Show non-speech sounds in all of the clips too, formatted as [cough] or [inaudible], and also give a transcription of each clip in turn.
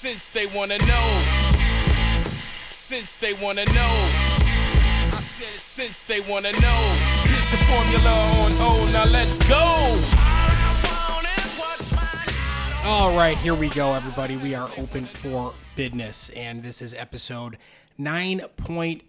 Since they wanna know. Since they wanna know. I said since they wanna know. Here's the formula on O. Now let's go. All right, here we go, everybody. We are open for business, and this is episode 9.5.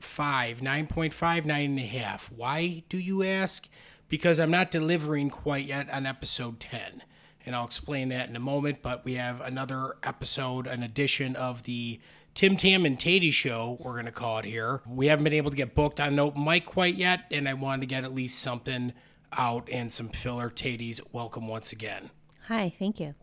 9.5, 9.5. Why, do you ask? Because I'm not delivering quite yet on episode 10. And I'll explain that in a moment, but we have another episode, an edition of the Tim Tam and Tatey show, we're going to call it here. We haven't been able to get booked on open mic quite yet, and I wanted to get at least something out and some filler. Tatey's welcome once again. Hi, thank you.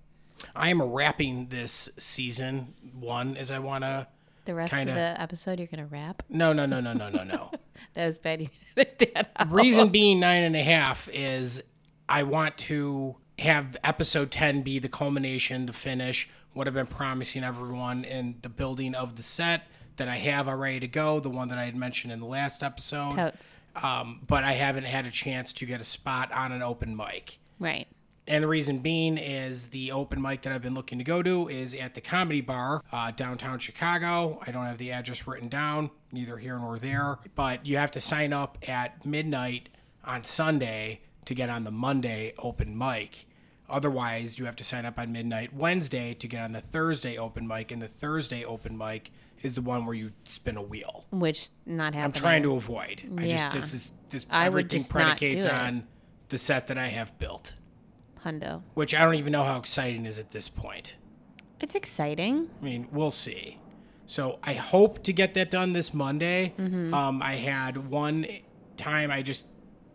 I am wrapping this season one as I want to. The rest Kinda. of the episode, you're gonna wrap? No, no, no, no, no, no, no. [laughs] That was bad. [laughs] That. Reason being nine and a half is I want to have episode 10 be the culmination, the finish, what I've been promising everyone in the building of the set that I have already to go, the one that I had mentioned in the last episode. Totes. Um, but I haven't had a chance to get a spot on an open mic. Right. And the reason being is the open mic that I've been looking to go to is at the Comedy Bar, uh, downtown Chicago. I don't have the address written down, neither here nor there, but you have to sign up at midnight on Sunday to get on the Monday open mic. Otherwise, you have to sign up on midnight Wednesday to get on the Thursday open mic, and the Thursday open mic is the one where you spin a wheel. Which not happening. I'm trying to avoid. I Yeah. just this is this I everything predicates on the set that I have built Hundo. which I don't even know how exciting is at this point. It's exciting. I mean, we'll see. So I hope to get that done this Monday. Mm-hmm. Um, I had one time I just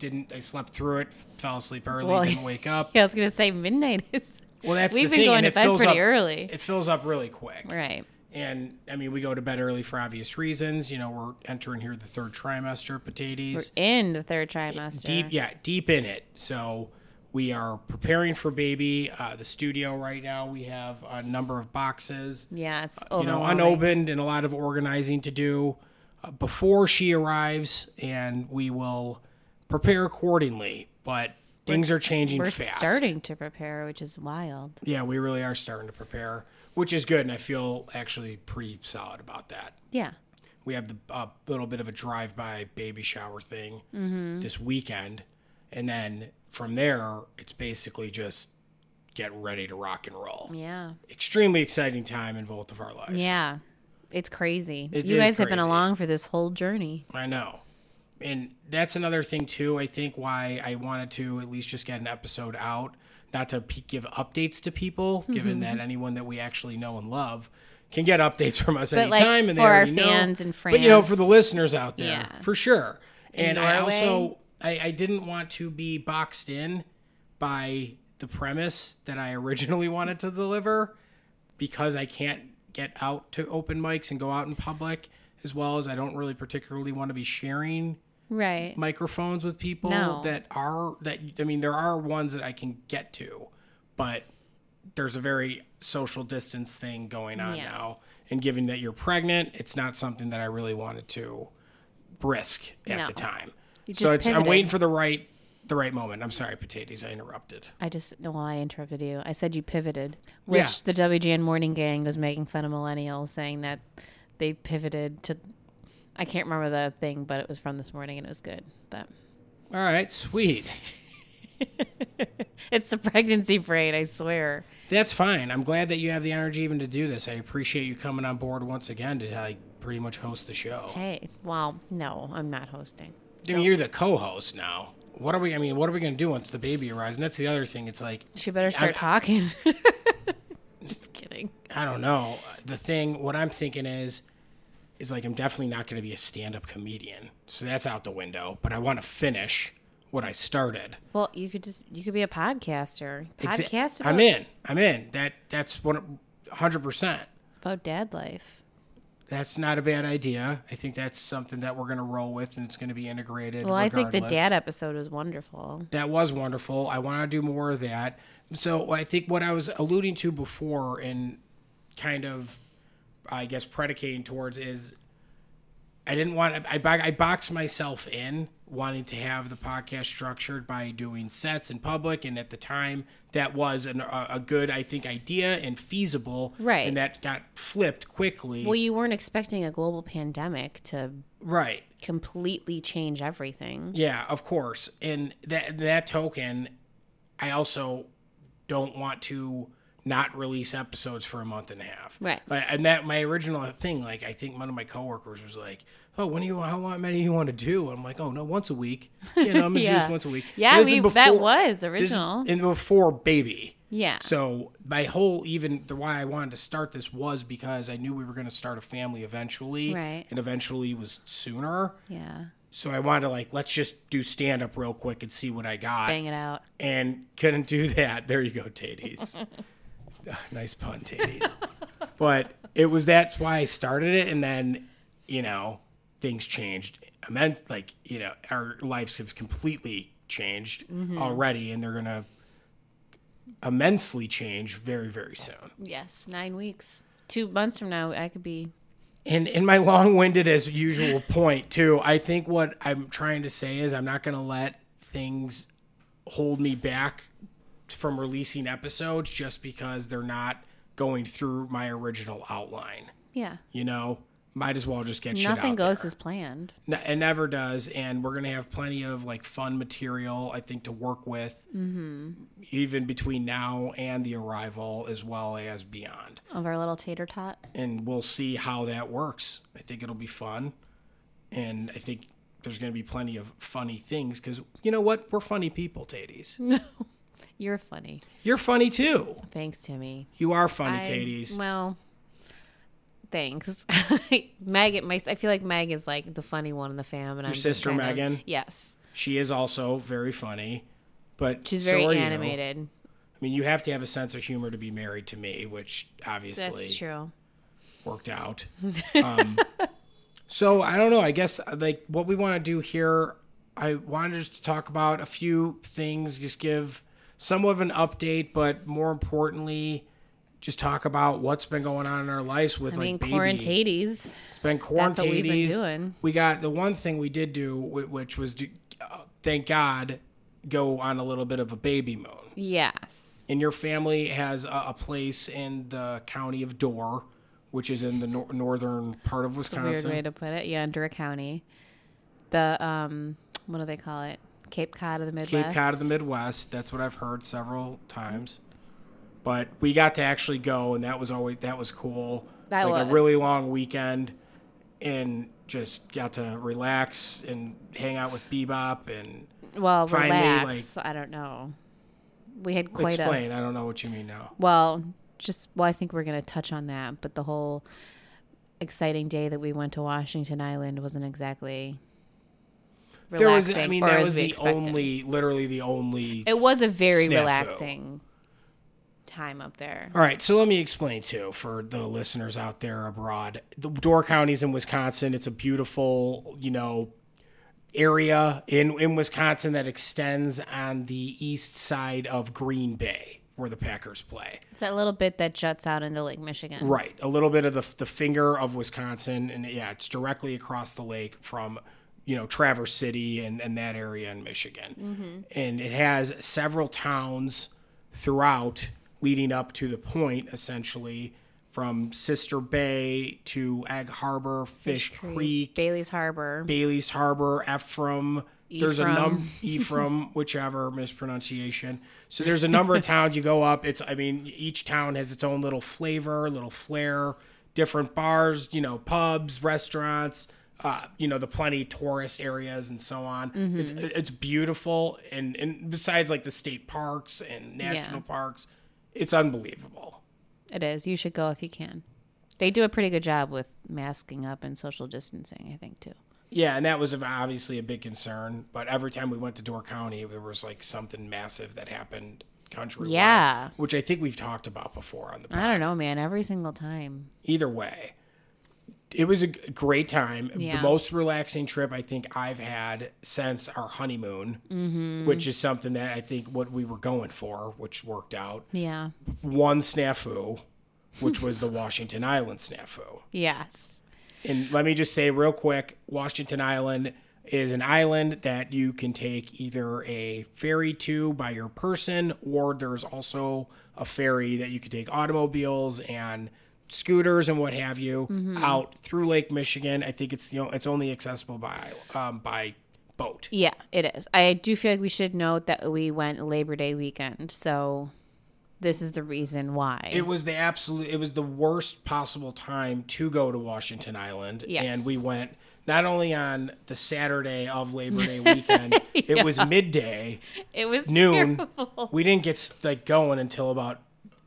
didn't. I slept through it, fell asleep early, Well, didn't wake up. [laughs] Yeah, I was gonna say midnight [laughs] is. Well, that's We've the been thing, going to bed pretty up, early. It fills up really quick. Right. And I mean, we go to bed early for obvious reasons. You know, we're entering here the third trimester, We're potatoes. in the third trimester. deep yeah deep in it so we are preparing for baby uh, the studio right now we have a number of boxes Yeah, it's you know unopened and a lot of organizing to do uh, before she arrives and we will prepare accordingly but things are changing We're fast starting to prepare, which is wild. yeah we really are starting to prepare which is good and i feel actually pretty solid about that Yeah. we have the uh, little bit of a drive-by baby shower thing Mm-hmm. this weekend, and then from there, it's basically just get ready to rock and roll. Yeah. Extremely exciting time in both of our lives. Yeah. It's crazy. It you guys have been along for this whole journey. I know. And that's another thing too. I think why I wanted to at least just get an episode out, not to pe- give updates to people, mm-hmm. given that anyone that we actually know and love can get updates from us But, like, and they for our already know. fans in But you know, for the listeners out there, Yeah. for sure. And I also I, I didn't want to be boxed in by the premise that I originally wanted to deliver because I can't get out to open mics and go out in public as well as I don't really particularly want to be sharing Right. microphones with people No. that are that I mean there are ones that I can get to, but there's a very social distance thing going on Yeah. now. And given that you're pregnant, it's not something that I really wanted to risk at No. the time. So I'm waiting for the right the right moment. I'm sorry, potatoes, I interrupted. I just no, well, I interrupted you. I said you pivoted, which Yeah. the WGN Morning Gang was making fun of millennials, saying that they pivoted to. I can't remember the thing, but it was from this morning and it was good. But All right, sweet. [laughs] it's a pregnancy parade, I swear. That's fine. I'm glad that you have the energy even to do this. I appreciate you coming on board once again to like pretty much host the show. Hey, well, no, I'm not hosting. I mean, you're the co-host now. What are we? I mean, what are we gonna do once the baby arrives? And that's the other thing. It's like She better start I'm- talking. [laughs] just kidding. I don't know. The thing, what I'm thinking is, is like I'm definitely not going to be a stand-up comedian, so that's out the window. But I want to finish what I started. Well, you could just you could be a podcaster. Exa- Podcast about, I'm in. I'm in. That that's what, hundred percent. about dad life. That's not a bad idea. I think that's something that we're going to roll with, and it's going to be integrated. Well, I think the dad episode was wonderful. That was wonderful. I want to do more of that. So I think what I was alluding to before and kind of, I guess, predicating towards is I didn't want I, I boxed myself in wanting to have the podcast structured by doing sets in public, and at the time that was an, a, a good, I think, idea and feasible. Right. And that got flipped quickly. Well, you weren't expecting a global pandemic to right. completely change everything. Yeah, of course. And that that token, I also don't want to not release episodes for a month and a half. Right. And that my original thing, like I think one of my coworkers was like, "Oh, when do you how long many do you want to do?" I'm like, "Oh no, once a week. You know, I'm gonna do [laughs] this once a week." Yeah, This we- that before- was this- original. and before baby. Yeah. So my whole even the why I wanted to start this was because I knew we were going to start a family eventually, Right. And eventually was sooner. Yeah. So I wanted to like let's just do stand up real quick and see what I got, Bang it out. and couldn't do that. There you go, Taties. [laughs] [laughs] Nice pun, Taties. [laughs] but it was that's why I started it, and then you know things changed. I meant like you know our lives have completely changed mm-hmm. already, and they're gonna immensely change very very soon. Yes. Nine weeks. Two months from now, I could be. And in my long-winded as usual point too, I think what I'm trying to say is I'm not going to let things hold me back from releasing episodes just because they're not going through my original outline. Yeah. You know, might as well just get shit Nothing goes there. as planned. Ne- It never does, and we're gonna have plenty of like fun material, I think, to work with, mm-hmm. even between now and the arrival, as well as beyond Of our little tater tot. and we'll see how that works. I think it'll be fun, and I think there's going to be plenty of funny things because you know what? We're funny people, Tades. [laughs] You're funny. You're funny too. Thanks, Timmy. You are funny, I- Tades. Well, thanks. [laughs] Megan, my, I feel like Meg is like the funny one in the fam, and I'm sister kind of- Megan? yes, She is also very funny, but she's so very are you. animated. I mean, you have to have a sense of humor to be married to me, which obviously That's true. worked out. Um, [laughs] so I don't know. I guess like what we want to do here, I wanted just to talk about a few things, just give somewhat of an update, but more importantly, just talk about what's been going on in our lives with I like mean, baby. quarantades. It's been That's what we've been doing. We got the one thing we did do, which was, do, uh, thank God, go on a little bit of a baby moon. Yes. And your family has a, a place in the county of Door, which is in the nor- northern part of It's a weird way to put it. Yeah, in Dura County. The um, what do they call it? Cape Cod of the Midwest. Cape Cod of the Midwest. That's what I've heard several times. But we got to actually go, and that was always that was cool. That like was. a really long weekend, and just got to relax and hang out with Bebop and Well, finally, relax. I don't know. We had quite a explain. I don't know what you mean now. well, just well, I think we're gonna touch on that, but the whole exciting day that we went to Washington Island wasn't exactly There was. I mean, that was the only, literally the only. It was a very snafu. relaxing time up there. All right, so let me explain too for the listeners out there abroad. The Door County's in Wisconsin. It's a beautiful, you know, area in in Wisconsin that extends on the east side of Green Bay, where the Packers play. It's that little bit that juts out into Lake Michigan. Right, a little bit of the the finger of Wisconsin, and yeah, it's directly across the lake from you know Traverse City and and that area in Michigan, mm-hmm. and it has several towns throughout leading up to the point essentially from Sister Bay to Egg Harbor, Fish, Creek, Bailey's Harbor. Bailey's Harbor, Ephraim. There's a Ephraim. number [laughs] Ephraim, whichever mispronunciation. So there's a number of [laughs] towns you go up. It's I mean each town has its own little flavor, little flair, different bars, you know, pubs, restaurants, uh, you know, the plenty tourist areas and so on. It's it's beautiful and and besides like the state parks and national Yeah. parks, it's unbelievable. It is. You should go if you can. They do a pretty good job with masking up and social distancing, I think, too. Yeah, and that was obviously a big concern. But every time we went to Door County, there was like something massive that happened countrywide. Yeah. which I think we've talked about before on the. Pod. I don't know, man. Every single time. Either way, it was a great time. Yeah. The most relaxing trip I think I've had since our honeymoon, Mm-hmm. which is something that I think what we were going for, which worked out. Yeah. One snafu, which was the [laughs] Washington Island snafu. Yes. And let me just say real quick, Washington Island, is an island that you can take either a ferry to by your person, or there's also a ferry that you can take automobiles and scooters and what have you out through Lake Michigan. I think it's you know it's only accessible by um, by boat. Yeah, it is. I do feel like we should note that we went Labor Day weekend, so this is the reason why. It was the absolute. It was the worst possible time to go to Washington Island, Yes. and we went not only on the Saturday of Labor Day [laughs] weekend. It was midday, It was noon. terrible. We didn't get like going until about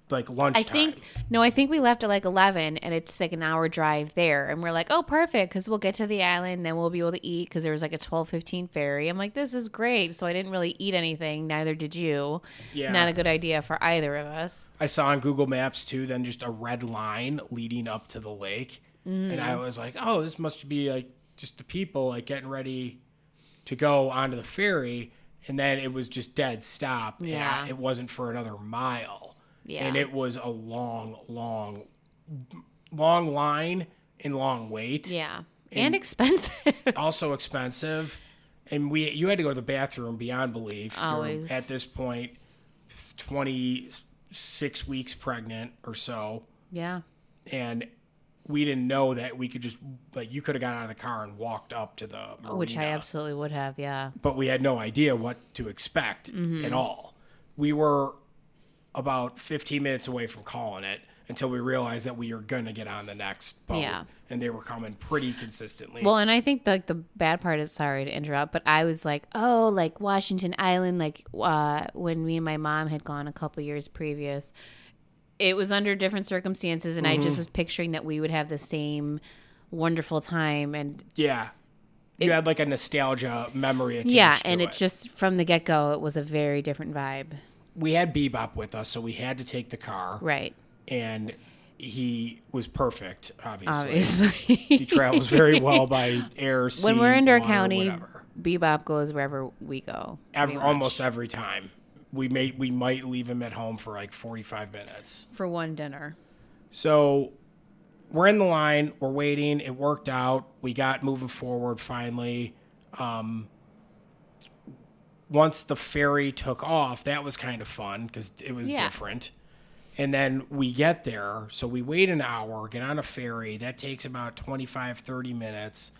like lunch. I think no, I think we left at like eleven, and it's like an hour drive there, and we're like, oh, perfect, because we'll get to the island, then we'll be able to eat because there was like a twelve fifteen ferry. I'm like, this is great. So I didn't really eat anything. Neither did you. Yeah. Not a good idea for either of us. I saw on Google Maps too. Then just a red line leading up to the lake, and I mm. was like, "Oh, this must be like just the people like getting ready to go onto the ferry." And then it was just dead stop. and Yeah. it wasn't for another mile. Yeah. and it was a long, long, long line and long wait. Yeah, and expensive. [laughs] Also expensive, and we you had to go to the bathroom beyond belief. Always. at this point, twenty six weeks pregnant or so, yeah. and we didn't know that we could just like you could have got out of the car and walked up to the marina, Which I absolutely would have. Yeah. but we had no idea what to expect Mm-hmm. at all. We were about 15 minutes away from calling it until we realized that we were going to get on the next boat. Yeah. And they were coming pretty consistently. Well, and I think like the bad part is sorry to interrupt, but I was like, oh, like Washington Island, like uh, when me and my mom had gone a couple years previous, it was under different circumstances, and I Mm-hmm. just was picturing that we would have the same wonderful time, and yeah. You had like a nostalgia memory attached yeah, and it. it just from the get go, it was a very different vibe, we had Bebop with us, so we had to take the car. right? And he was perfect, obviously. Obviously, He travels very well by air, sea, [laughs] when we're in Door County, whatever. Bebop goes wherever we go. Every, almost every time. We may we might leave him at home for like 45 minutes. for one dinner. So we're in the line, we're waiting. It worked out. We got moving forward finally. Um, once the ferry took off, that was kind of fun because it was Yeah. different. And then we get there. So we wait an hour, get on a ferry. That takes about 25, 30 minutes.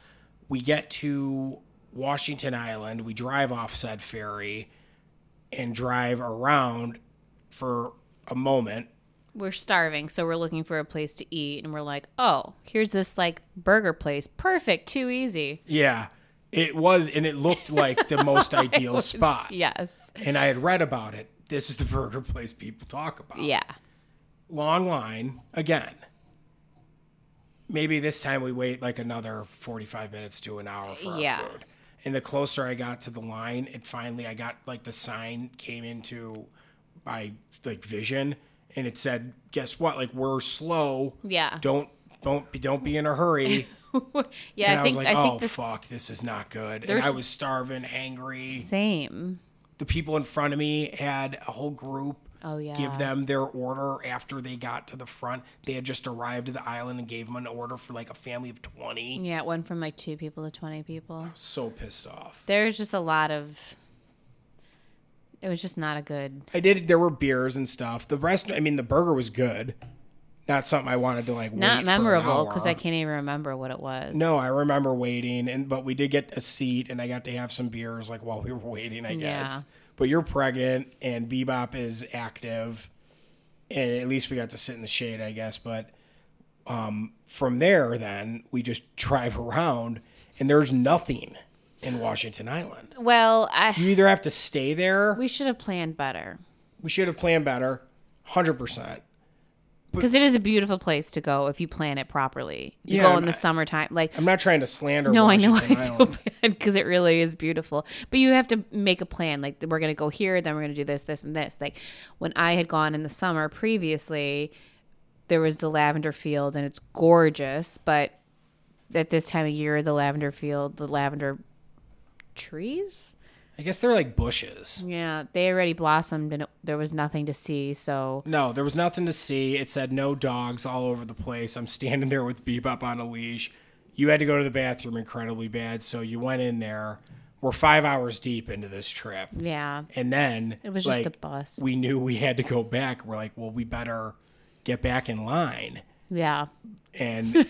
We get to Washington Island. We drive off said ferry and drive around for a moment we're starving, so we're looking for a place to eat, and we're like, oh, here's this like burger place, perfect, too easy. Yeah, it was, and it looked like the most [laughs] ideal spot. Yes, And I had read about it. This is the burger place people talk about. yeah, Long line again. Maybe this time we wait like another 45 minutes to an hour for our Yeah. food. And the closer I got to the line, it finally I got like the sign came into my like vision and it said, "Guess what? Like we're slow. yeah, Don't don't be don't be in a hurry." [laughs] [laughs] yeah. and I I, think was like, I "Oh think this fuck, this is not good." And I was starving, hangry. same. The people in front of me had a whole group Oh yeah, give them their order after they got to the front. They had just arrived at the island and gave them an order for like a family of 20. Yeah, it went from like two people to twenty people. So pissed off. There's just a lot of. It was just not a good. I did there were beers and stuff. The rest I mean the burger was good. Not something I wanted to like Not memorable because I can't even remember what it was. No, I remember waiting and but we did get a seat and I got to have some beers like while we were waiting, I guess. Yeah. But you're pregnant and Bebop is active and at least we got to sit in the shade, I guess, but um from there then we just [laughs] drive around and there's nothing in Washington Island. Well, I You either have to stay there. we should have planned better We should have planned better. 100%. Because it is a beautiful place to go if you plan it properly. If you Yeah, go I'm in the not- summertime, like I'm not trying to slander No, I know. I Washington feel bad because it really is beautiful. But you have to make a plan. Like we're going to go here, then we're going to do this, this, and this. Like when I had gone in the summer previously, there was the lavender field, and it's gorgeous. But at this time of year, the lavender field, the lavender trees, I guess they're like bushes. yeah, they already blossomed, and it, there was nothing to see. So No, there was nothing to see. It said no dogs all over the place. I'm standing there with Bebop on a leash. you had to go to the bathroom incredibly bad, so you went in there. We're five hours deep into this trip, Yeah. and then It was just a bust. We knew we had to go back. We're like, well, we better get back in line. Yeah. And [laughs]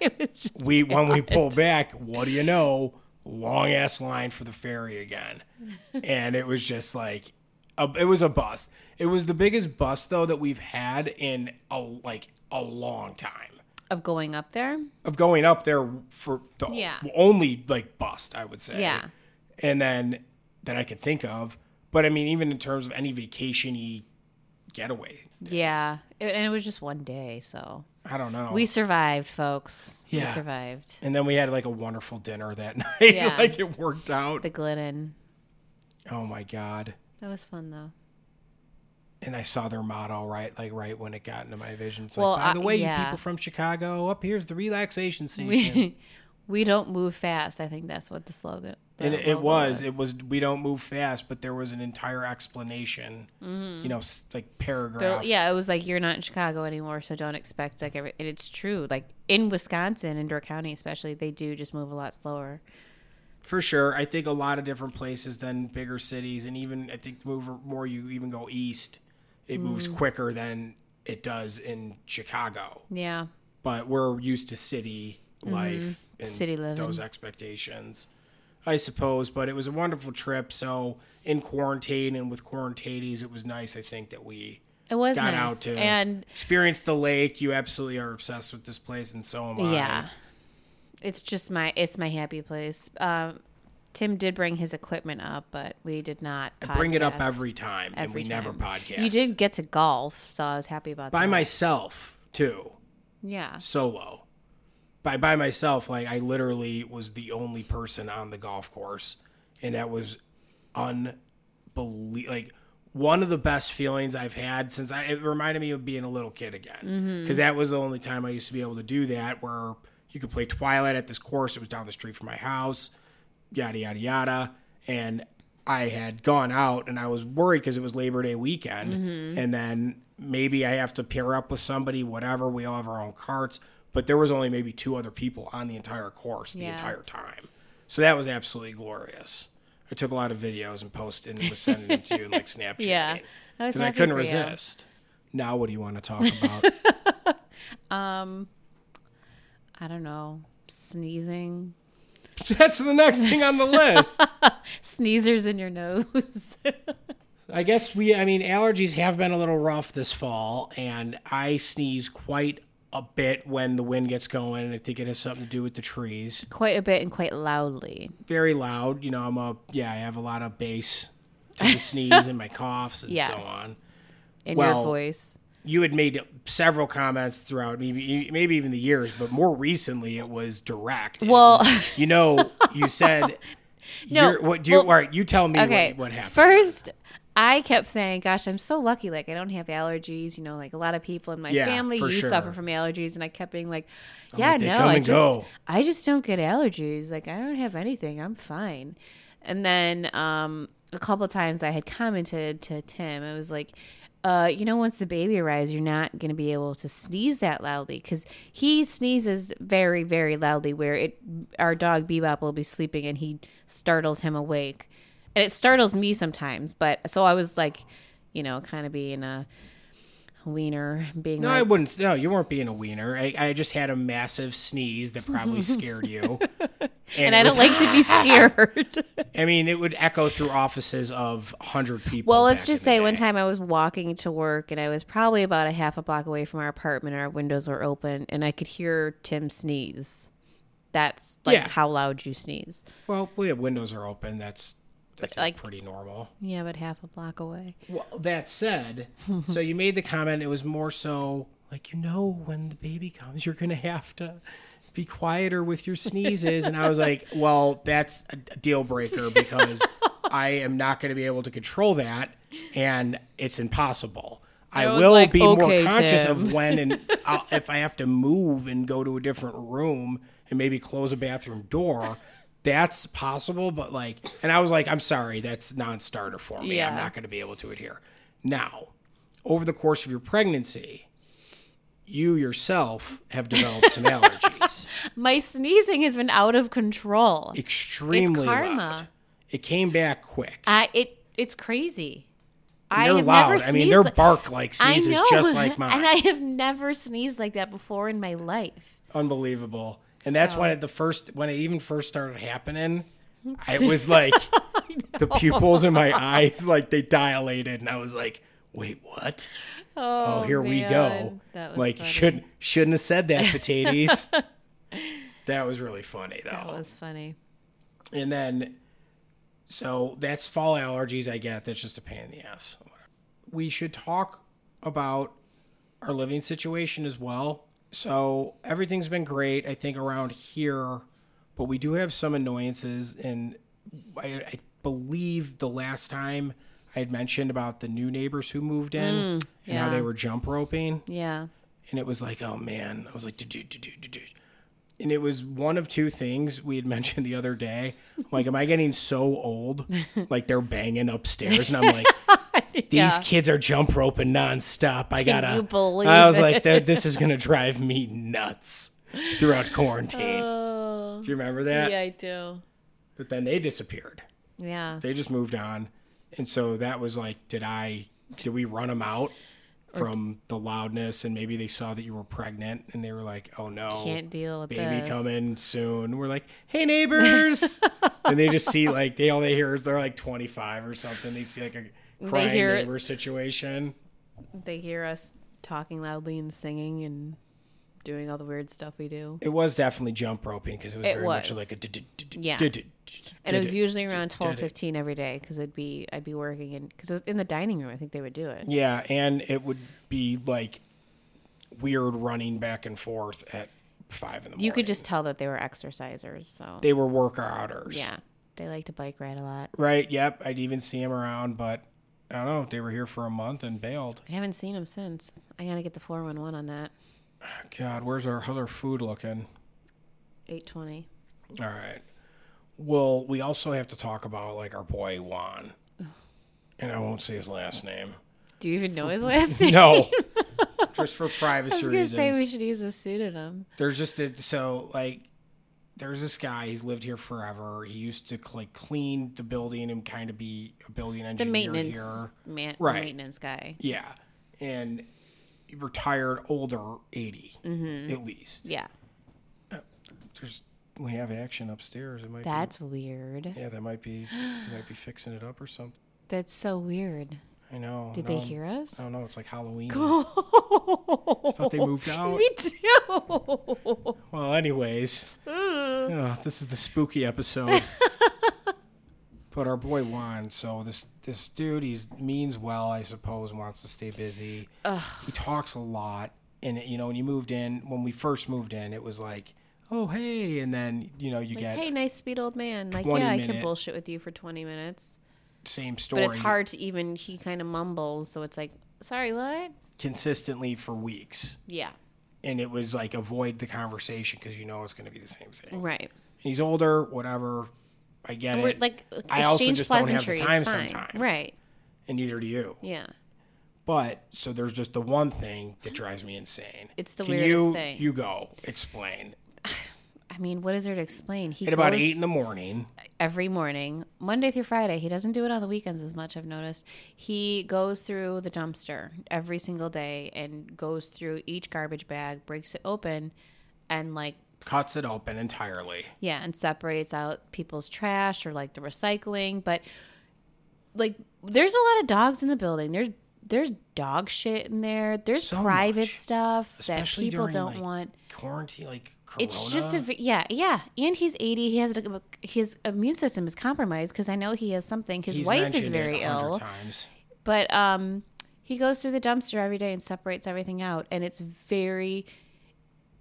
It was just we when we pull back, what do you know? Long ass line for the ferry again, [laughs] and it was just like, a, it was a bust. It was the biggest bust though that we've had in a like a long time of going up there. of going up there for the Yeah. only like bust I would say. Yeah. and then that I could think of. But I mean, even in terms of any vacation-y getaway, Yeah. It, and it was just one day, so I don't know. we survived, folks. We Yeah. survived. and then we had like a wonderful dinner that [laughs] night. Yeah. like it worked out. The Glidden. oh my god. That was fun though. and I saw their motto right, like right when it got into my vision. It's Well, like, by I- the way, yeah. you people from Chicago, up here's the relaxation station. We [laughs] we don't move fast. I think that's what the slogan. And it, it was, it was. We don't move fast, but there was an entire explanation. You know, like paragraph. yeah, it was like you're not in Chicago anymore, so don't expect like every. And it's true. Like in Wisconsin, in Door County especially, they do just move a lot slower. for sure. I think a lot of different places than bigger cities, and even I think the move more you even go east, it moves Mm. quicker than it does in Chicago. Yeah, but we're used to city life Mm-hmm. City living. those expectations i suppose but it was a wonderful trip. So in quarantine and with quarantinies it was nice i think that we it was got nice. out to and experience the lake. You absolutely are obsessed with this place and so am i. Yeah, it's just my it's my happy place. Um, Tim did bring his equipment up, but we did not I bring it up every time and every we never podcast. You did get to golf, so I was happy about by that. By myself too. Yeah, solo by by myself like i literally was the only person on the golf course and that was unbelievable like one of the best feelings i've had since i it reminded me of being a little kid again. Mm-hmm. Because that was the only time i used to be able to do that where you could play twilight at this course it was down the street from my house yada yada yada and i had gone out and i was worried because it was labor day weekend. Mm-hmm. And then maybe i have to pair up with somebody whatever we all have our own carts but there was only maybe two other people on the entire course the Yeah. entire time so that was absolutely glorious i took a lot of videos and posted and was sending them to you in like [laughs] snapchat Yeah. Because i couldn't you. resist now what do you want to talk [laughs] about um, I don't know, sneezing, [laughs] that's the next thing on the list sneezers in your nose. I guess we, I mean, allergies have been a little rough this fall, and I sneeze quite a bit when the wind gets going. And I think it has something to do with the trees. quite a bit and quite loudly. Very loud. You know, I'm a, yeah, I have a lot of bass to the [laughs] sneeze and my coughs and Yes. so on. in Well, your voice. You had made several comments throughout, maybe maybe even the years, but more recently it was direct. Well- was- [laughs] you know, you said, [laughs] No, you're, what do you, well, all right, you tell me Okay, what, what happened. first, I kept saying, "Gosh, I'm so lucky. Like, I don't have allergies. You know, like a lot of people in my Yeah, family, you sure. suffer from allergies." And I kept being like, "Yeah, like, no, I just, go." I just don't get allergies. Like, I don't have anything. I'm fine." And then um, a couple times I had commented to Tim. It was like. Uh, you know, once the baby arrives, you're not going to be able to sneeze that loudly because he sneezes very, very loudly. Where it, our dog Bebop will be sleeping and he startles him awake, and it startles me sometimes. But so I was like, you know, kind of being a wiener, being No, like, I wouldn't. No, you weren't being a wiener. I, I just had a massive sneeze that probably [laughs] scared you. and it I don't like to be [laughs] scared. I mean, it would echo through offices of hundred people. well, let's just say one time I was walking to work and I was probably about a half a block away from our apartment. and Our windows were open and I could hear Tim sneeze. That's like Yeah. how loud you sneeze. Well, we have windows are open. That's, that's like- pretty normal. Yeah, but half a block away. Well, that said, [laughs] so you made the comment. It was more so like you know when the baby comes, you're gonna have to be quieter with your sneezes, and I was like, [laughs] well, that's a deal breaker because [laughs] I am not going to be able to control that, and it's impossible. I, was will like, be "Okay, more conscious Tim." of when and I'll, if I have to move and go to a different room and maybe close a bathroom door. That's possible, but like, and I was like, I'm sorry, that's non-starter for me. I'm not going to be able to adhere. Now, over the course of your pregnancy, you yourself have developed some [laughs] allergies. My sneezing has been out of control. Extremely karma. loud. It came back quick. I it it's crazy. I they're have loud. I mean, their like- bark like sneezes just like mine. [laughs] and I have never sneezed like that before in my life. Unbelievable. And that's So- when it the first when it even first started happening. [laughs] I was like the pupils in my eyes like they dilated and I was like, "Wait, what?" Oh, oh here we go. That was Like funny. should shouldn't have said that, [laughs] potatoes. that was really funny though. That was funny. And then, so that's fall allergies. I get that's just a pain in the ass. We should talk about our living situation as well. So everything's been great, I think, around here, but we do have some annoyances. And I, I believe the last time I had mentioned about the new neighbors who moved in mm, and how yeah. they were jump roping Yeah. and it was like, oh man, I was like, "Do-do, do-do, do-do." and it was one of two things we had [laughs] mentioned the other day. I'm like, am I getting so old? [laughs] Like they're banging upstairs, and I'm like, [laughs] these Yeah. kids are jump roping nonstop. I gotta. you believe I was like, it? "Th- this is gonna drive me nuts throughout quarantine. Oh. Do you remember that? Yeah, I do. But then they disappeared. Yeah. They just moved on, and so that was like, did I? Did we run them out? From the loudness, and maybe they saw that you were pregnant, and they were like, "Oh no, Can't deal with baby this. coming soon. We're like, hey neighbors, [laughs] and they just see like they all they hear is they're like 25 or something. They see like a crying hear- neighbor situation. They hear us talking loudly and singing and doing all the weird stuff we do. It was definitely jump roping because it was It very much like a Yeah. And it was usually around twelve fifteen every day because it'd be I'd be working in because it was in the dining room. I think they would do it. Yeah, and it would be like weird running back and forth at five in the morning. You could just tell that they were exercisers. So they were workouters. yeah, they like to bike ride a lot. Right. Yep. I'd even see them around, but I don't know. They were here for a month and bailed. I haven't seen them since. I gotta get the four one one on that God, where's our how's our food looking? eight twenty. All right. Well, we also have to talk about like our boy Juan, and I won't say his last name. Do you even know his last [laughs] name? No, [laughs] just for privacy [laughs] I privacy was gonna reasons. say we should use a pseudonym. There's just a, so like there's this guy. He's lived here forever. He used to like clean the building and kind of be a building engineer The maintenance here. man, Right. maintenance guy. Yeah, and he retired older, 80 Mm-hmm. at least. Yeah, There's we have action upstairs. It might that's weird. yeah. That might be they might be fixing it up or something. That's so weird. I know. Did no, they hear us? I don't know. It's like Halloween. [laughs] I thought they moved [laughs] out. Me too. Well, anyways, oh, this is the spooky episode. [laughs] but our boy Juan, so this this dude, he's means well, I suppose, wants to stay busy. He talks a lot, and you know, when you moved in, when we first moved in, it was like, oh hey, and then you know you like, get hey, nice sweet old man. Like, 20 yeah, I can bullshit with you for twenty minutes, same story, but it's hard to even. He kind of mumbles, so it's like, sorry, what? consistently for weeks, Yeah, and it was like avoid the conversation because you know it's going to be the same thing. right. He's older, whatever. I get We're it. like I uh, also exchange just don't have the time fine. sometime. Right. and neither do you. Yeah. But so there's just the one thing that drives me insane. It's the Can weirdest you, thing. You go explain. [laughs] I mean, what is there to explain? He At about eight in the morning, every morning, Monday through Friday. He doesn't do it on the weekends as much. I've noticed. He goes through the dumpster every single day and goes through each garbage bag, breaks it open, and like cuts it open entirely. Yeah, and separates out people's trash or like the recycling. But like, there's a lot of dogs in the building. There's there's dog shit in there. There's So private much. stuff Especially that people during, don't like, want. Quarantine, like Corona. It's just a yeah yeah, and he's eighty. He has a, his immune system is compromised because I know he has something. His He's wife is very ill, Times. but um, he goes through the dumpster every day and separates everything out, and it's very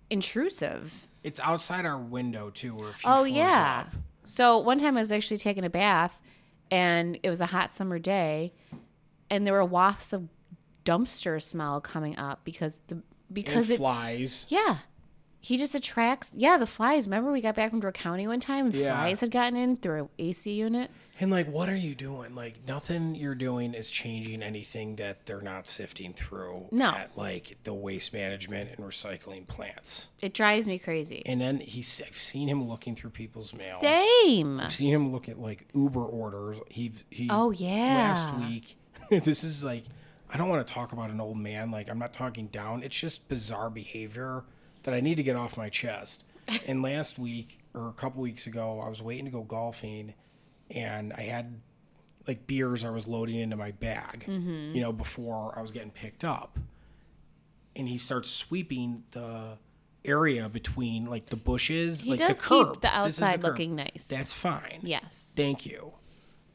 intrusive. It's outside our window too. Few Oh yeah. up. So one time I was actually taking a bath, and it was a hot summer day, and there were wafts of dumpster smell coming up because the because it's flies. yeah, He just attracts. Yeah, the flies. Remember we got back from Door County one time and Yeah. flies had gotten in through an AC unit. And like, what are you doing? Like, nothing you're doing is changing anything that they're not sifting through No. at like the waste management and recycling plants. It drives me crazy. And then he's, I've seen him looking through people's mail. Same. I've seen him look at like Uber orders. He, he, Oh, yeah. Last week, [laughs] this is like, I don't want to talk about an old man. Like, I'm not talking down. It's just bizarre behavior that I need to get off my chest. [laughs] and last week, or a couple weeks ago, I was waiting to go golfing and I had like beers I was loading into my bag, Mm-hmm. you know, before I was getting picked up. And he starts sweeping the area between like the bushes, He like does the keep the outside curb. looking nice. That's fine. yes. Thank you.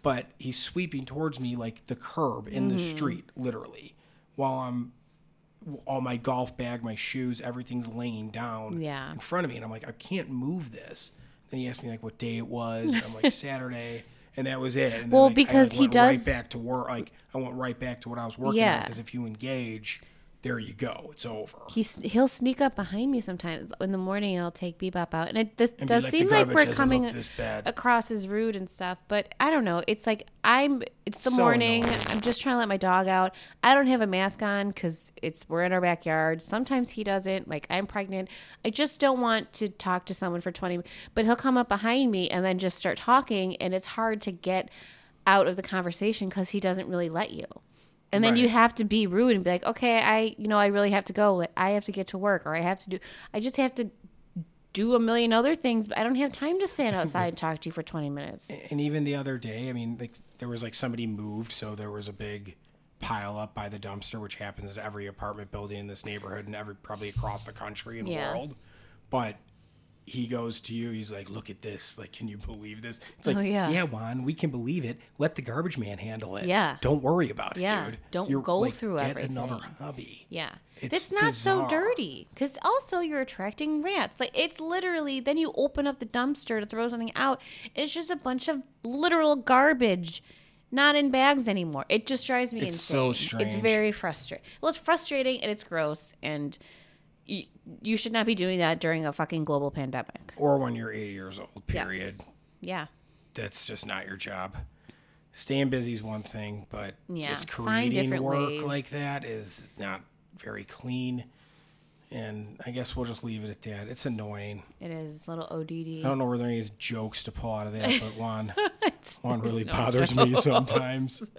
But he's sweeping towards me like the curb in the Mm-hmm. street, literally, while I'm all my golf bag, my shoes, everything's laying down Yeah. in front of me, and I'm like, I can't move this. Then he asked me like what day it was, and I'm like [laughs] Saturday, and that was it. And then, Well, like, I, because like, he went does- right back to work. Like I went right back to what I was working Yeah. on because if you engage, there you go, it's over. He's he'll sneak up behind me sometimes in the morning. I'll take Bebop out, and it this And does like, seem like we're coming this bad." across as rude and stuff. But I don't know. It's like I'm. It's the So morning. annoying. I'm just trying to let my dog out. I don't have a mask on because it's we're in our backyard. Sometimes he doesn't. Like I'm pregnant. I just don't want to talk to someone for 20. But he'll come up behind me and then just start talking, and it's hard to get out of the conversation because he doesn't really let you. And then you have to be rude and be like, okay, I, you know, I really have to go. I have to get to work, or I have to do. I just have to do a million other things, but I don't have time to stand [laughs] outside and talk to you for twenty minutes. and even the other day, I mean, like there was like somebody moved, so there was a big pile up by the dumpster, which happens at every apartment building in this neighborhood and every probably across the country and Yeah. world. But he goes to you, he's like, "Look at this! Like, can you believe this?" It's oh, like, Oh, yeah. yeah, Juan, we can believe it. Let the garbage man handle it. Yeah. don't worry about it, Yeah, dude. don't go through get everything. Another hobby. Yeah, It's it's not so dirty because also you're attracting rats. Like it's literally then you open up the dumpster to throw something out. It's just a bunch of literal garbage. Not in bags anymore. It just drives me insane. It's so insane. It's very frustrating. Well, it's frustrating and it's gross, and you, should not be doing that during a fucking global pandemic. Or when you're 80 years old. Period. Yes. Yeah. that's just not your job. Staying busy is one thing, but Yeah, just creating work ways. like that is not very clean. And I guess we'll just leave it at that. It's annoying. It is a little ODD. I don't know where there is jokes to pull out of that, but one, [laughs] there's really no bothers me sometimes. [laughs]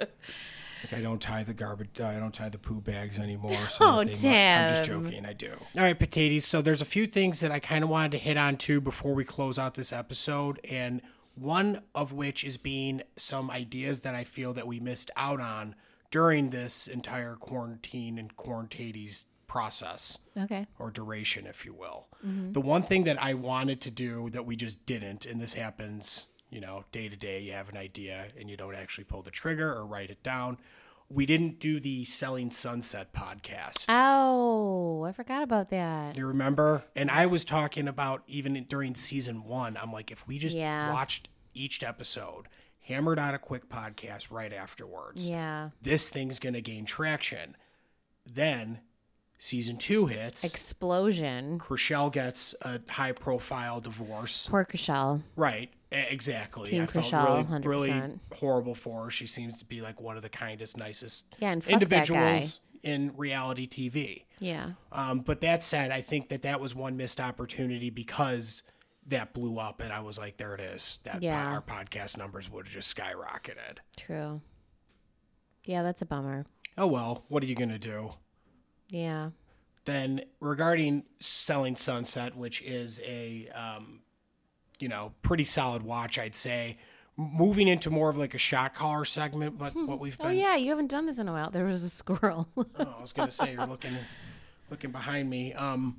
Like I don't tie the garbage, uh, I don't tie the poo bags anymore. So Oh, that they mu- I'm just joking. I do. All right, potatoes. So there's a few things that I kind of wanted to hit on too before we close out this episode, and one of which is being some ideas that I feel that we missed out on during this entire quarantine and quarantades process Okay. or duration, if you will. The one thing that I wanted to do that we just didn't, and this happens, you know, day to day, you have an idea and you don't actually pull the trigger or write it down. We didn't do the Selling Sunset podcast. Oh, I forgot about that. You remember? And I was talking about even during season one, I'm like, if we just Yeah. watched each episode, hammered out a quick podcast right afterwards, Yeah. this thing's going to gain traction. Then season two hits. Explosion. Chrishell gets a high profile divorce. Poor Chrishell. Right. Exactly. Team I felt Chrishell, really, really 100%. horrible for her. She seems to be like one of the kindest, nicest Yeah, and individuals in reality TV. Yeah. Um, but that said, I think that that was one missed opportunity because that blew up, and I was like, there it is. That Yeah. our podcast numbers would have just skyrocketed. True. Yeah, that's a bummer. Oh well, what are you gonna do? Yeah. then regarding selling sunset which is a um, you know pretty solid watch i'd say moving into more of like a shot caller segment but what we've been Oh yeah, you haven't done this in a while. There was a squirrel. [laughs] oh, i was gonna say you're looking looking behind me um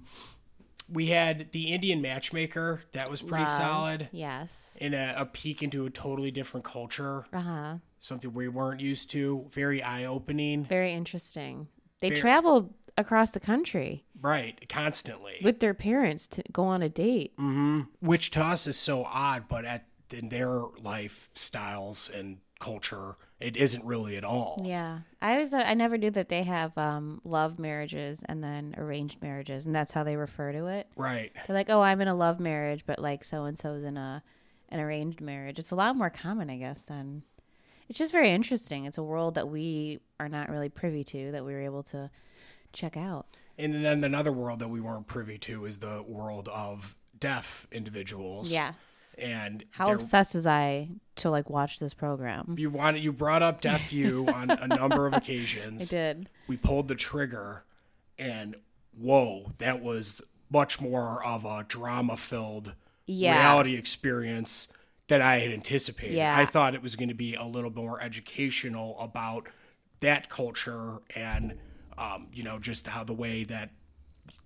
we had the indian matchmaker that was pretty Loved. solid Yes. in a, a peek into a totally different culture Uh huh. something we weren't used to very eye-opening Very interesting. They Very- traveled across the country right constantly with their parents to go on a date. Mm-hmm. Which to us is so odd, but at in their lifestyles and culture it isn't really at all. Yeah, I always thought I never knew that they have um, love marriages and then arranged marriages, and that's how they refer to it. Right. They're like, "Oh, I'm in a love marriage, but like so and so's in a an arranged marriage." It's a lot more common, I guess. Than it's just very interesting. It's a world that we are not really privy to that we were able to check out. And then another world that we weren't privy to is the world of deaf individuals. Yes. And How obsessed was I to like watch this program? you wanted you brought up Deaf U [laughs] on a number of occasions. I did. We pulled the trigger and whoa, that was much more of a drama filled Yeah. reality experience than I had anticipated. Yeah. I thought it was going to be a little bit more educational about that culture and, um, you know, just how the way that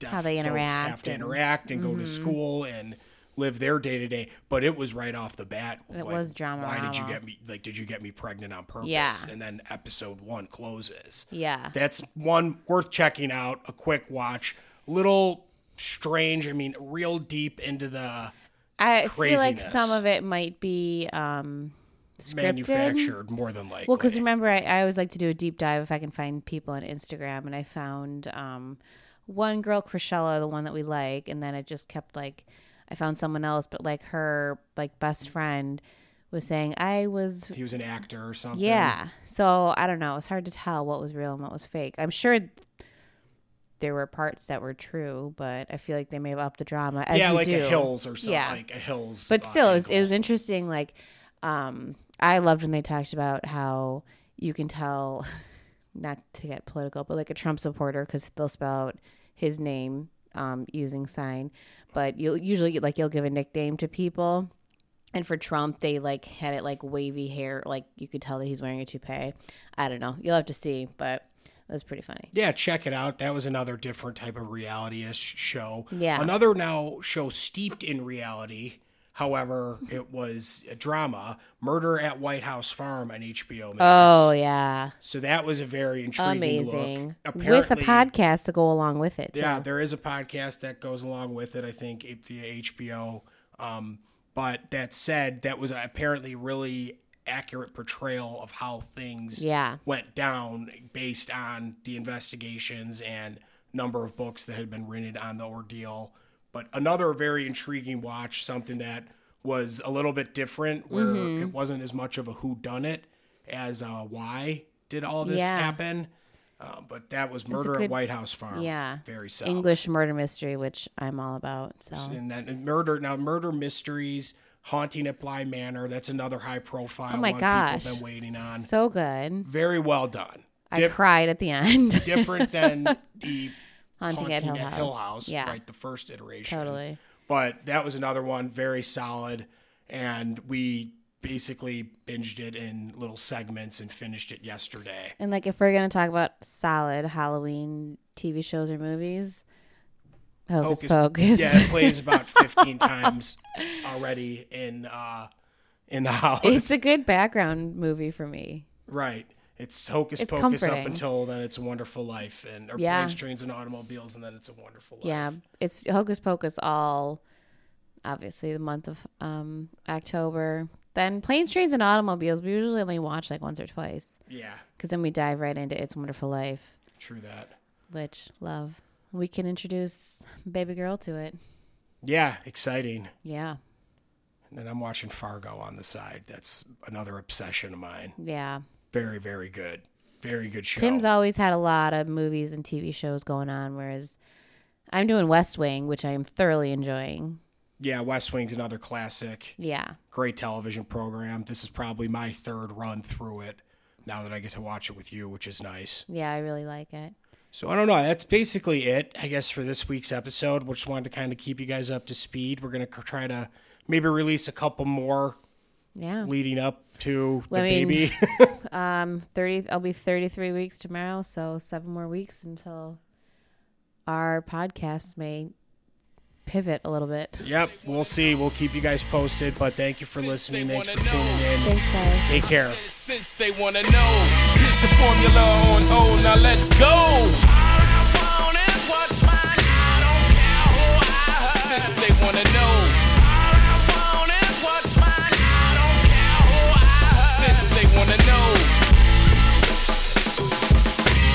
How they interact have to and- Mm-hmm. interact and go to school and live their day to day. But it was right off the bat. It like, was drama Why did you get me? Like, did you get me pregnant on purpose? Yeah. And then episode one closes. Yeah. That's one worth checking out. A quick watch. Little strange. I mean, real deep into the I feel like some of it might be um, scripted. manufactured more than likely. Well, because remember, I, I always like to do a deep dive if I can find people on Instagram, and I found um, one girl, Chrisella, the one that we like, and then it just kept like I found someone else, but like her like best friend was saying I was he was an actor or something. yeah. So I don't know. It's hard to tell what was real and what was fake. I'm sure there were parts that were true, but I feel like they may have upped the drama as yeah, you like do. a hills or something. Yeah. Like a hills. but still it was, it was interesting like um i loved when they talked about how you can tell [laughs] not to get political but like a trump supporter because they'll spell out his name um using sign but you'll usually like you'll give a nickname to people and for trump they like had it like wavy hair like you could tell that he's wearing a toupee i don't know you'll have to see but it was pretty funny Yeah, check it out. That was another different type of reality-ish show. Yeah. Another now show steeped in reality. However, it was a drama, Murder at White House Farm on HBO Max. oh yeah So that was a very intriguing amazing with a podcast to go along with it too. Yeah, there is a podcast that goes along with it. I think via HBO. Um, but that said, that was apparently really accurate portrayal of how things Yeah. went down based on the investigations and number of books that had been written on the ordeal. But another very intriguing watch, something that was a little bit different, where Mm-hmm. it wasn't as much of a who done it as uh, why did all this Yeah. happen. Um, but that was Murder at good- White House Farm. Yeah. very solid. English murder mystery, which I'm all about. So and then murder now murder mysteries haunting at Bly Manor. That's another high profile. Oh my one gosh. people been waiting on. so good. Very well done. I Dif- cried at the end. different than [laughs] the Haunting at Hill House. House, Yeah. right? The first iteration. Totally. But that was another one, very solid, and we basically binged it in little segments and finished it yesterday. And like, if we're gonna talk about solid Halloween TV shows or movies, Hocus Hocus- Pocus. Yeah, it plays [laughs] about fifteen times already in uh in the house. it's a good background movie for me. Right. It's hocus It's pocus up until then it's a wonderful life and or Yeah. planes, trains and automobiles and then it's a wonderful life. Yeah, it's Hocus Pocus all obviously the month of um October. Then Planes, Trains, and Automobiles we usually only watch like once or twice Yeah. because then we dive right into It's a Wonderful Life, True that. which love. We can introduce baby girl to it. Yeah, exciting. Yeah, And then I'm watching Fargo on the side. That's another obsession of mine. yeah. Very, very good. Very good show. Tim's always had a lot of movies and TV shows going on, whereas I'm doing West Wing, which I am thoroughly enjoying. yeah, West Wing's another classic. Yeah, Great television program. This is probably my third run through it now that I get to watch it with you, which is nice. yeah, I really like it. So I don't know. That's basically it, I guess, for this week's episode. We just wanted to kind of keep you guys up to speed. We're going to try to maybe release a couple more Yeah, leading up to the I mean- baby. [laughs] um, thirty. I'll be thirty-three weeks tomorrow, so seven more weeks until our podcast may pivot a little bit. yep, we'll see. We'll keep you guys posted. But thank you for Since listening. Thanks for wanna tuning in. Thanks, guys. Take care. Since they wanna know, here's the formula on O. Now let's go. Since they wanna know. they wanna know.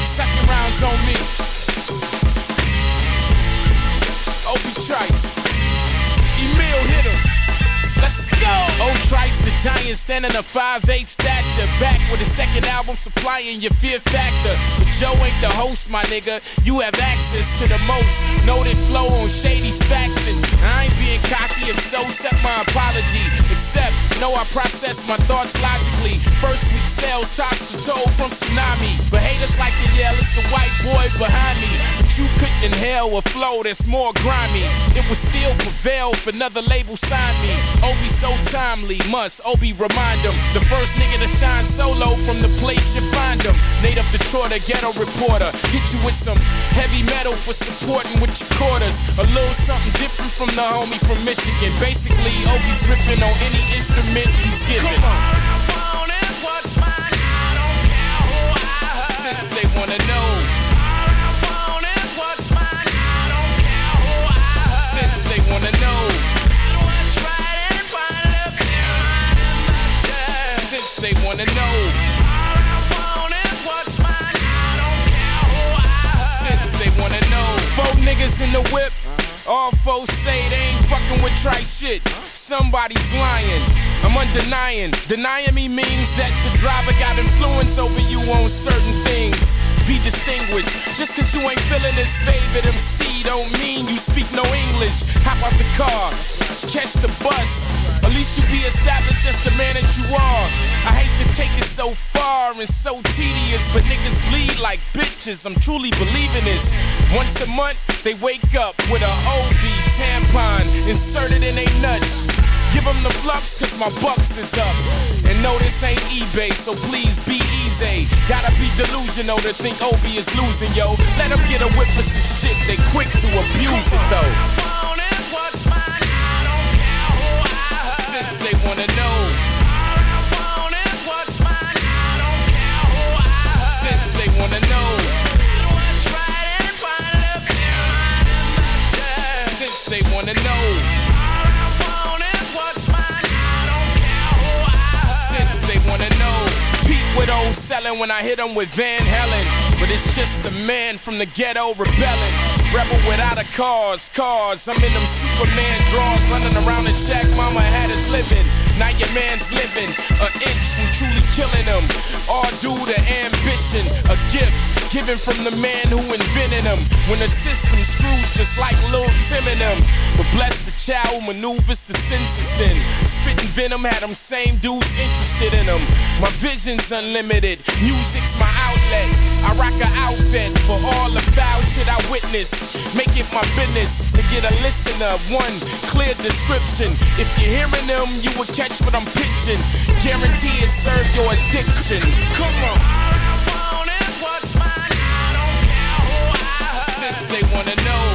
Second round's on me. Giant standing a 5'8 stature. Back with a second album supplying your fear factor. But Joe ain't the host, my nigga. You have access to the most noted flow on Shady's faction. I ain't being cocky, if so, set my apology. Except, know I process my thoughts logically. First week sales tops to toe from tsunami. But haters like to yell, it's the white boy behind me. You couldn't inhale a flow that's more grimy. It would still prevail if another label signed me. Oh, Obie so timely, must oh, Obie remind him. The first nigga to shine solo from the place you find him. Native Detroit, a ghetto reporter. Hit you with some heavy metal for supporting with your quarters. A little something different from the homie from Michigan. Basically, oh, Obie's ripping on any instrument he's given. Since they wanna know. Niggas in the whip. All folks say they ain't fucking with try shit. Somebody's lying. I'm undenying. Denying me means that the driver got influence over you on certain things. Be distinguished. Just cause you ain't feeling his favorite MC don't mean you speak no English. Hop out the car, catch the bus. At least you be established as the man that you are. I hate to take it so far and so tedious, but niggas bleed like bitches. I'm truly believing this. Once a month, they wake up with a OB tampon inserted in their nuts. Give them the flux, cause my bucks is up. And no, this ain't eBay, so please be easy. Gotta be delusional to think Obie is losing, yo. Let them get a whip for some shit, they quick to abuse it, though. Since they wanna know. Since they wanna know. Since they wanna know. Widow selling when I hit him with Van Helen. But it's just the man from the ghetto rebelling. Rebel without a cause, cause I'm in them Superman drawers, running around the shack mama had us living. Now your man's living an inch from truly killing him. All due to ambition, a gift given from the man who invented him. When the system screws just like Lil Tim and them. But bless the child who maneuvers the senses then. Spitting venom had them same dudes interested in him. My vision's unlimited, music's my outlet. I rock an outfit for all the foul shit I witness. Make it my business to get a listener, one clear description. If you're hearing them, you will catch what I'm pitching. Guarantee it serve your addiction. Come on. best they wanna know.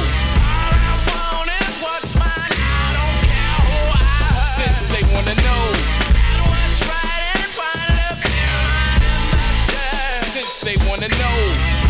All I want is what's mine. I don't care who I hurt. Since they wanna know. What's right in front of them, Since they wanna know.